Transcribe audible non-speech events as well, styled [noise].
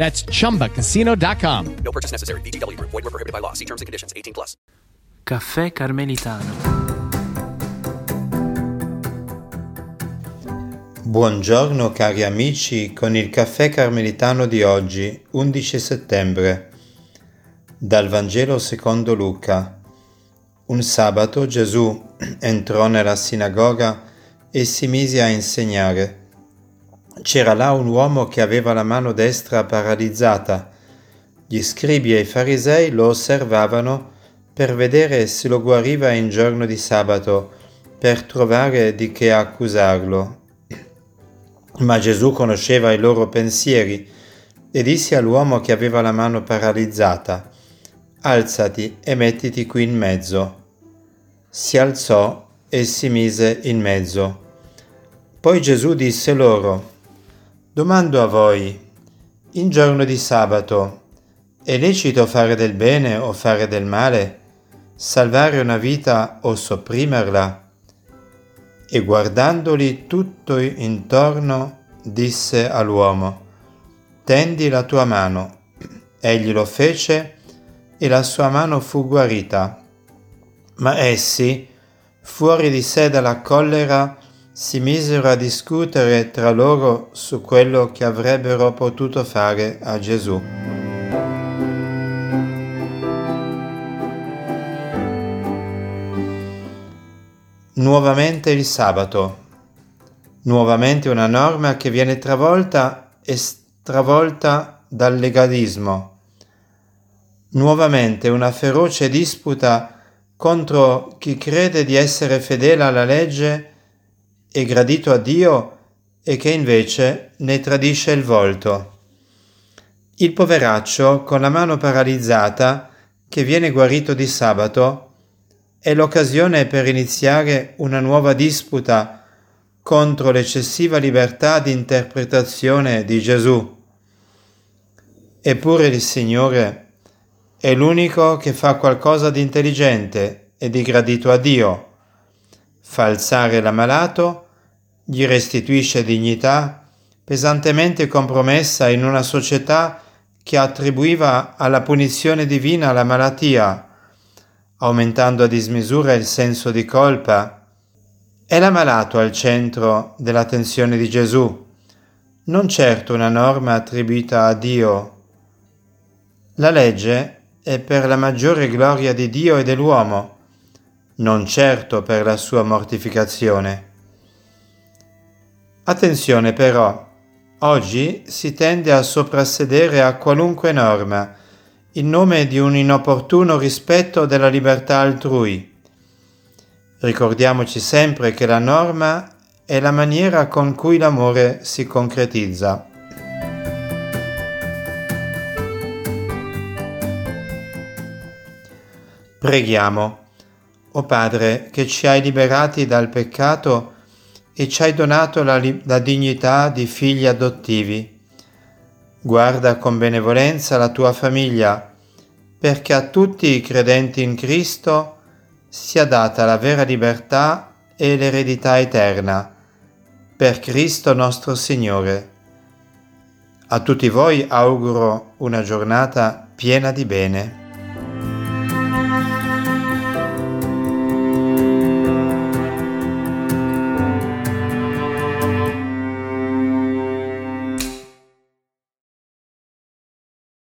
That's chumbacasino.com. No purchase necessary. VGW Group. Void were prohibited by law. See terms and conditions. 18 plus. Caffè Carmelitano. Buongiorno cari amici con il caffè carmelitano di oggi, 11 settembre. Dal Vangelo secondo Luca. Un sabato Gesù [clears throat] entrò nella sinagoga e si mise a insegnare. C'era là un uomo che aveva la mano destra paralizzata. Gli scribi e i farisei lo osservavano per vedere se lo guariva in giorno di sabato, per trovare di che accusarlo. Ma Gesù conosceva i loro pensieri e disse all'uomo che aveva la mano paralizzata, Alzati e mettiti qui in mezzo. Si alzò e si mise in mezzo. Poi Gesù disse loro, Domando a voi, in giorno di sabato, è lecito fare del bene o fare del male, salvare una vita o sopprimerla? E guardandoli tutto intorno, disse all'uomo, Tendi la tua mano. Egli lo fece e la sua mano fu guarita. Ma essi, fuori di sé dalla collera, si misero a discutere tra loro su quello che avrebbero potuto fare a Gesù. Nuovamente il sabato. Nuovamente una norma che viene travolta e stravolta dal legalismo. Nuovamente una feroce disputa contro chi crede di essere fedele alla legge e gradito a Dio e che invece ne tradisce il volto. Il poveraccio con la mano paralizzata che viene guarito di sabato è l'occasione per iniziare una nuova disputa contro l'eccessiva libertà di interpretazione di Gesù. Eppure il Signore è l'unico che fa qualcosa di intelligente e di gradito a Dio. Fa alzare l'ammalato, gli restituisce dignità, pesantemente compromessa in una società che attribuiva alla punizione divina la malattia, aumentando a dismisura il senso di colpa. È l'ammalato al centro dell'attenzione di Gesù, non certo una norma attribuita a Dio. La legge è per la maggiore gloria di Dio e dell'uomo, non certo per la sua mortificazione. Attenzione però, oggi si tende a soprassedere a qualunque norma in nome di un inopportuno rispetto della libertà altrui. Ricordiamoci sempre che la norma è la maniera con cui l'amore si concretizza. Preghiamo. O Padre, che ci hai liberati dal peccato e ci hai donato la, la dignità di figli adottivi, Guarda con benevolenza la tua famiglia, perché a tutti i credenti in Cristo sia data la vera libertà e l'eredità eterna. Per Cristo nostro Signore. A tutti voi auguro una giornata piena di bene.